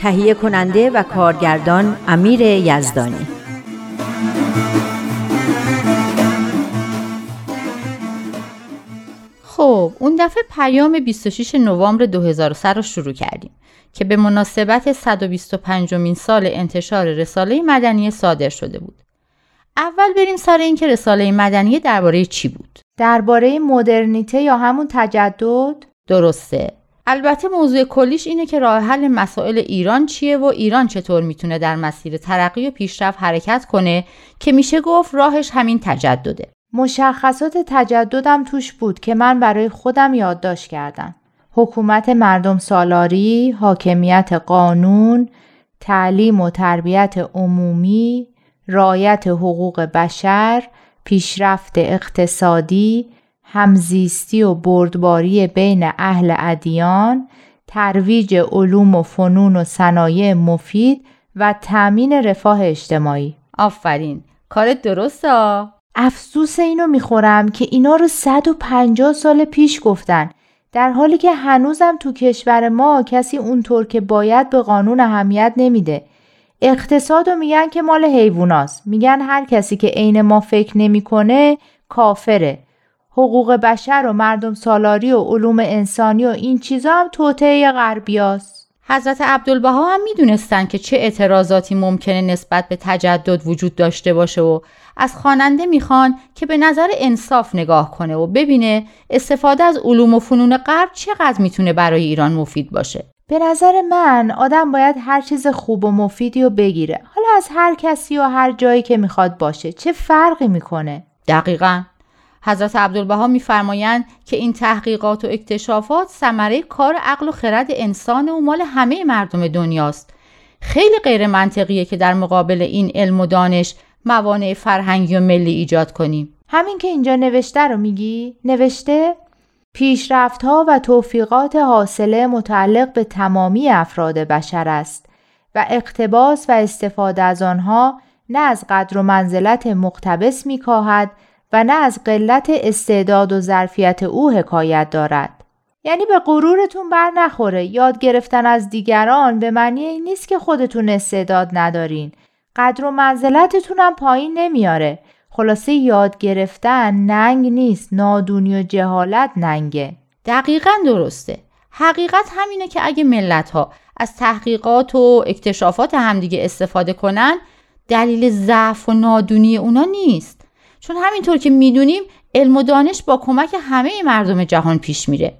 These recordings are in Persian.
تهیه کننده و کارگردان امیر یزدانی خب اون دفعه پیام 26 نوامبر 2003 رو شروع کردیم که به مناسبت 125 مین سال انتشار رساله مدنی صادر شده بود. اول بریم سر اینکه رساله مدنی درباره چی بود؟ درباره مدرنیته یا همون تجدد؟ درسته. البته موضوع کلیش اینه که راه حل مسائل ایران چیه و ایران چطور می‌تونه در مسیر ترقی و پیشرفت حرکت کنه که میشه گفت راهش همین تجدده. مشخصات تجددم توش بود که من برای خودم یادداشت کردم. حکومت مردم سالاری، حاکمیت قانون، تعلیم و تربیت عمومی، رایت حقوق بشر، پیشرفت اقتصادی، همزیستی و بردباری بین اهل ادیان، ترویج علوم و فنون و صنایع مفید و تأمین رفاه اجتماعی. آفرین، کارت درسته افسوس اینو می‌خورم که اینا رو 150 سال پیش گفتن در حالی که هنوزم تو کشور ما کسی اونطور که باید به قانون اهمیت نمیده. اقتصاد رو میگن که مال حیواناست. میگن هر کسی که عین ما فکر نمی‌کنه کافره. حقوق بشر و مردم سالاری و علوم انسانی و این چیزا هم توطعه غربیاست. حضرت عبدالبها هم می‌دونستن که چه اعتراضاتی ممکنه نسبت به تجدد وجود داشته باشه و از خواننده می‌خوان که به نظر انصاف نگاه کنه و ببینه استفاده از علوم و فنون غرب چقدر می‌تونه برای ایران مفید باشه. به نظر من آدم باید هر چیز خوب و مفیدی رو بگیره. حالا از هر کسی و هر جایی که می‌خواد باشه. چه فرقی می‌کنه؟ دقیقا. حضرت عبدالبها میفرمایند که این تحقیقات و اکتشافات ثمره کار عقل و خرد انسان و مال همه مردم دنیاست. خیلی غیر منطقیه که در مقابل این علم و دانش موانع فرهنگی و ملی ایجاد کنیم. همین که اینجا نوشته رو میگی؟ نوشته؟ پیشرفت ها و توفیقات حاصله متعلق به تمامی افراد بشر است و اقتباس و استفاده از آنها نه از قدر و منزلت مقتبس میکاهد و نه از قلت استعداد و ظرفیت او حکایت دارد. یعنی به غرورتون بر نخوره. یاد گرفتن از دیگران به معنی این نیست که خودتون استعداد ندارین. قدر و منزلتتونم پایین نمیاره. خلاصه یاد گرفتن ننگ نیست. نادونی و جهالت ننگه. دقیقا درسته. حقیقت همینه که اگه ملت ها از تحقیقات و اکتشافات همدیگه استفاده کنن دلیل ضعف و نادونی اونا نیست. چون همینطور که می‌دونیم علم و دانش با کمک همه مردم جهان پیش میره.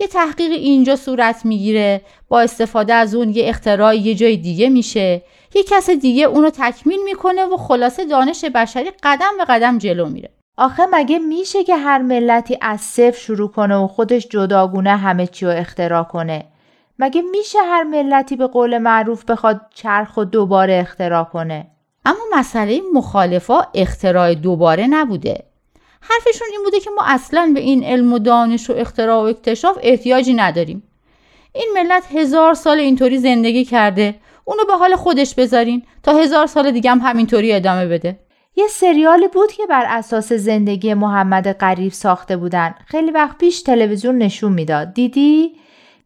یه تحقیق اینجا صورت می‌گیره با استفاده از اون یه اختراع یه جای دیگه میشه. یه کس دیگه اونو تکمیل می‌کنه و خلاصه دانش بشری قدم به قدم جلو میره. آخه مگه میشه که هر ملتی از صفر شروع کنه و خودش جداگونه همه چی رو اختراع کنه؟ مگه میشه هر ملتی به قول معروف بخواد چرخ و دوباره اختراع کنه؟ اما مسئله مخالفا اختراع دوباره نبوده. حرفشون این بوده که ما اصلا به این علم و دانش و اختراع و اکتشاف احتیاجی نداریم. این ملت هزار سال اینطوری زندگی کرده. اونو به حال خودش بذارین. تا هزار سال دیگه هم همینطوری ادامه بده. یه سریالی بود که بر اساس زندگی محمد قریب ساخته بودن. خیلی وقت پیش تلویزیون نشون می‌داد. دیدی؟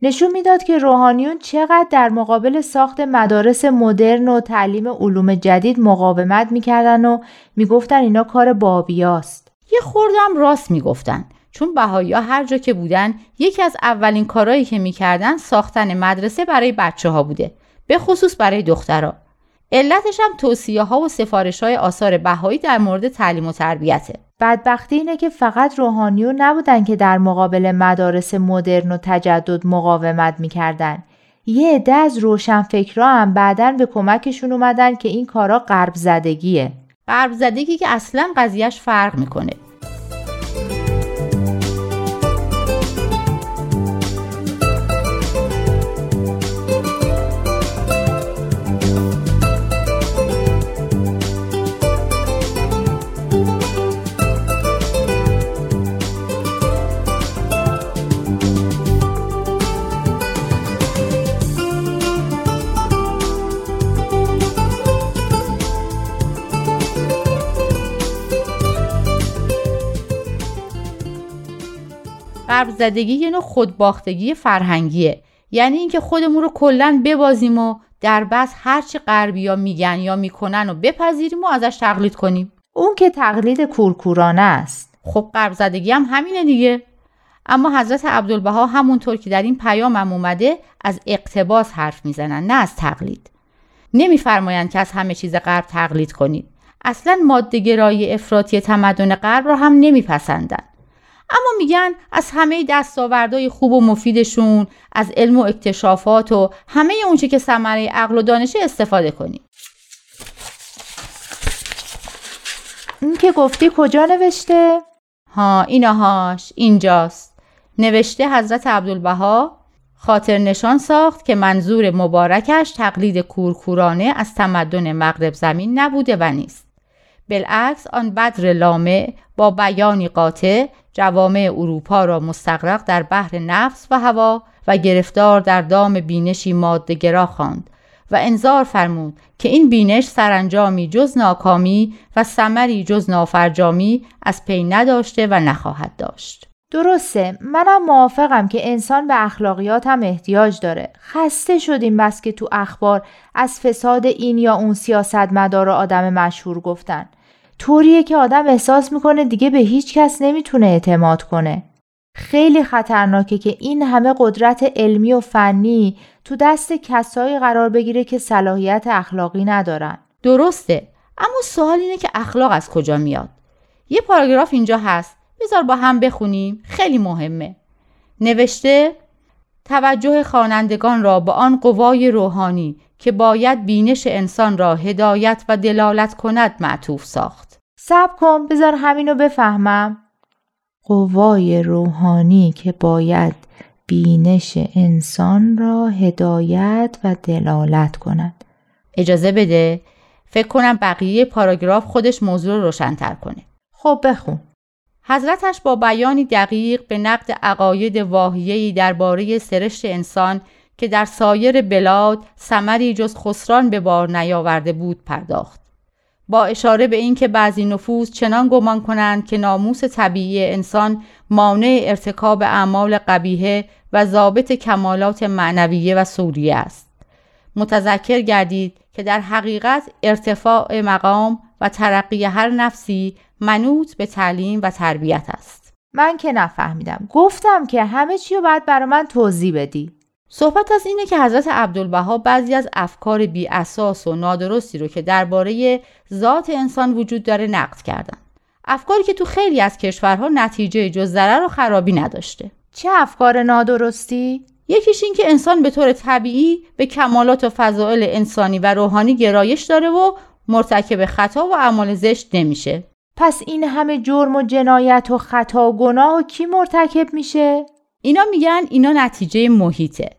نشون می‌داد که روحانیون چقدر در مقابل ساخت مدارس مدرن و تعلیم علوم جدید مقاومت می‌کردن و می‌گفتن اینا کار بابیاست. یه خوردم راست می‌گفتن. چون بهایی هر جا که بودن یکی از اولین کارهایی که می‌کردن ساختن مدرسه برای بچه ها بوده به خصوص برای دخترها. علتش هم توصیه ها و سفارش های آثار بهایی در مورد تعلیم و تربیته. بدبختی اینه که فقط روحانیون نبودن که در مقابل مدارس مدرن و تجدد مقاومت می‌کردن. یه عده از روشنفکرا هم بعدا به کمکشون اومدن که این کارا غرب زدگیه غرب زدگی که اصلا قضیهش فرق می‌کنه. غرب زدگی یه نوع خودباختگی فرهنگیه. یعنی اینکه خودمون رو کلا ببازیم و در بس هرچی غربیا میگن یا می‌کنن و بپذیریم و ازش تقلید کنیم. اون که تقلید کورکورانه است. خب غرب زدگی هم همینه دیگه. اما حضرت عبدالبها همونطور که در این پیامم اومده از اقتباس حرف می‌زنن نه از تقلید. نمیفرمایند که از همه چیز غرب تقلید کنید. اصلا مادهگرایی افراطی تمدن غرب را هم نمیپسندن اما میگن از همه دستاوردهای خوب و مفیدشون از علم و اکتشافات و همه اونچه که ثمره عقل و دانشه استفاده کنید این که گفتی کجا نوشته؟ ها اینهاش اینجاست. نوشته حضرت عبدالبها خاطر نشان ساخت که منظور مبارکش تقلید کورکورانه از تمدن مغرب زمین نبوده و نیست. بالعکس آن بدر لامع با بیانی قاطع جوامع اروپا را مستقرق در بحر نفس و هوا و گرفتار در دام بینشی مادهگرا خواند و انظار فرمود که این بینش سرانجامی جز ناکامی و ثمری جز نافرجامی از پی نداشته و نخواهد داشت. درسته. منم موافقم که انسان به اخلاقیات هم احتیاج داره. خسته شدیم بس که تو اخبار از فساد این یا اون سیاستمدار و آدم مشهور گفتن. طوریه که آدم احساس می‌کنه دیگه به هیچ کس نمی‌تونه اعتماد کنه. خیلی خطرناکه که این همه قدرت علمی و فنی تو دست کسایی قرار بگیره که صلاحیت اخلاقی ندارن. درسته اما سوال اینه که اخلاق از کجا میاد؟ یه پاراگراف اینجا هست. بذار با هم بخونیم. خیلی مهمه. نوشته توجه خوانندگان را به آن قوای روحانی که باید بینش انسان را هدایت و دلالت کند معطوف ساخت. سب کن بذار همینو بفهمم. قوای روحانی که باید بینش انسان را هدایت و دلالت کند. اجازه بده فکر کنم بقیه پاراگراف خودش موضوع رو روشنتر کنه. خب بخون. حضرتش با بیانی دقیق به نقد عقاید واهیه‌ای درباره سرشت انسان که در سایر بلاد ثمری جز خسران به بار نیاورده بود پرداخت. با اشاره به اینکه بعضی نفوس چنان گمان کنند که ناموس طبیعی انسان مانع ارتکاب اعمال قبیهه و ضابط کمالات معنویه و سوریه است. متذکر گردید که در حقیقت ارتفاع مقام و ترقی هر نفسی منوط به تعلیم و تربیت است. من که نفهمیدم. گفتم که همه چی رو باید برای من توضیح بدی. صحبت از اینه که حضرت عبدالبها بعضی از افکار بی اساس و نادرستی رو که درباره ذات انسان وجود داره نقد کردن. افکاری که تو خیلی از کشورها نتیجه جز ضرر و خرابی نداشته. چه افکار نادرستی؟ یکیش این که انسان به طور طبیعی به کمالات و فضائل انسانی و روحانی گرایش داره و مرتکب خطا و اعمال زشت نمیشه. پس این همه جرم و جنایت و خطا و گناه و کی مرتکب میشه؟ اینا میگن اینا نتیجه محیطه.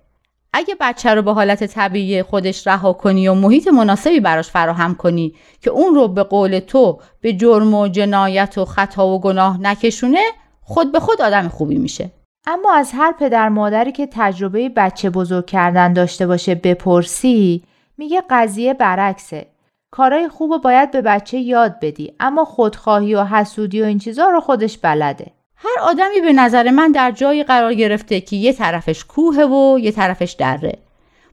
اگه بچه رو به حالت طبیعی خودش رها کنی و محیط مناسبی براش فراهم کنی که اون رو به قول تو به جرم و جنایت و خطا و گناه نکشونه خود به خود آدم خوبی میشه. اما از هر پدر مادری که تجربه بچه بزرگ کردن داشته باشه بپرسی میگه قضیه برعکسه. کارای خوب باید به بچه یاد بدی اما خودخواهی و حسودی و این چیزا رو خودش بلده. هر آدمی به نظر من در جایی قرار گرفته که یه طرفش کوه و یه طرفش دره.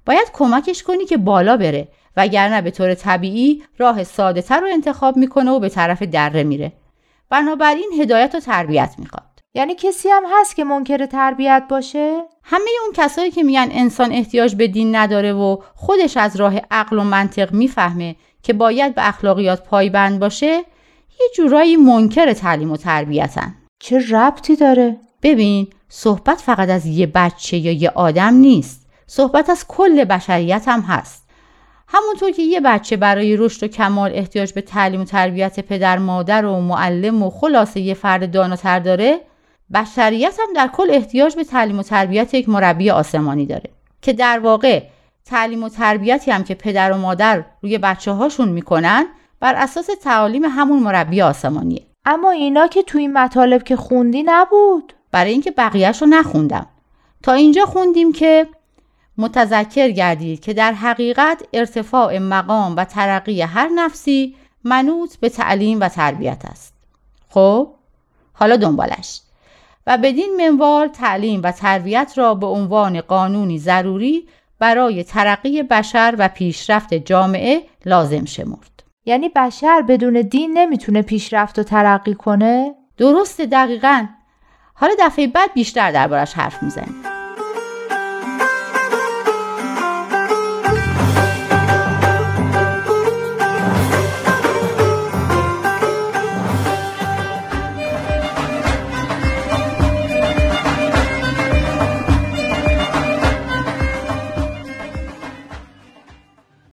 باید کمکش کنی که بالا بره وگرنه به طور طبیعی راه ساده تر رو انتخاب می‌کنه و به طرف دره میره. بنابراین هدایت و تربیت می‌خواد. یعنی کسی هم هست که منکر تربیت باشه؟ همه اون کسایی که میگن انسان احتیاج به دین نداره و خودش از راه عقل و منطق می‌فهمه که باید به اخلاقیات پایبند باشه یه جورایی منکر تعلیم و تربیتن. چه ربطی داره؟ ببین صحبت فقط از یه بچه یا یه آدم نیست. صحبت از کل بشریت هم هست. همونطور که یه بچه برای رشد و کمال احتیاج به تعلیم و تربیت پدر مادر و معلم و خلاصه یه فرد داناتر داره بشریت هم در کل احتیاج به تعلیم و تربیت یک مربی آسمانی داره. که در واقع تعلیم و تربیتی هم که پدر و مادر روی بچه هاشون می‌کنن بر اساس تعالیم همون مربی آسمانیه. اما اینا که توی این مطالب که خوندی نبود. برای اینکه بقیهش رو نخوندم. تا اینجا خوندیم که متذکر گردید که در حقیقت ارتفاع مقام و ترقی هر نفسی منوط به تعلیم و تربیت است. خب حالا دنبالش. و بدین منوال تعلیم و تربیت را به عنوان قانونی ضروری برای ترقی بشر و پیشرفت جامعه لازم شمرد. یعنی بشر بدون دین نمی‌تونه پیشرفت و ترقی کنه؟ درست دقیقا حالا دفعه بعد بیشتر دربارش حرف می‌زنیم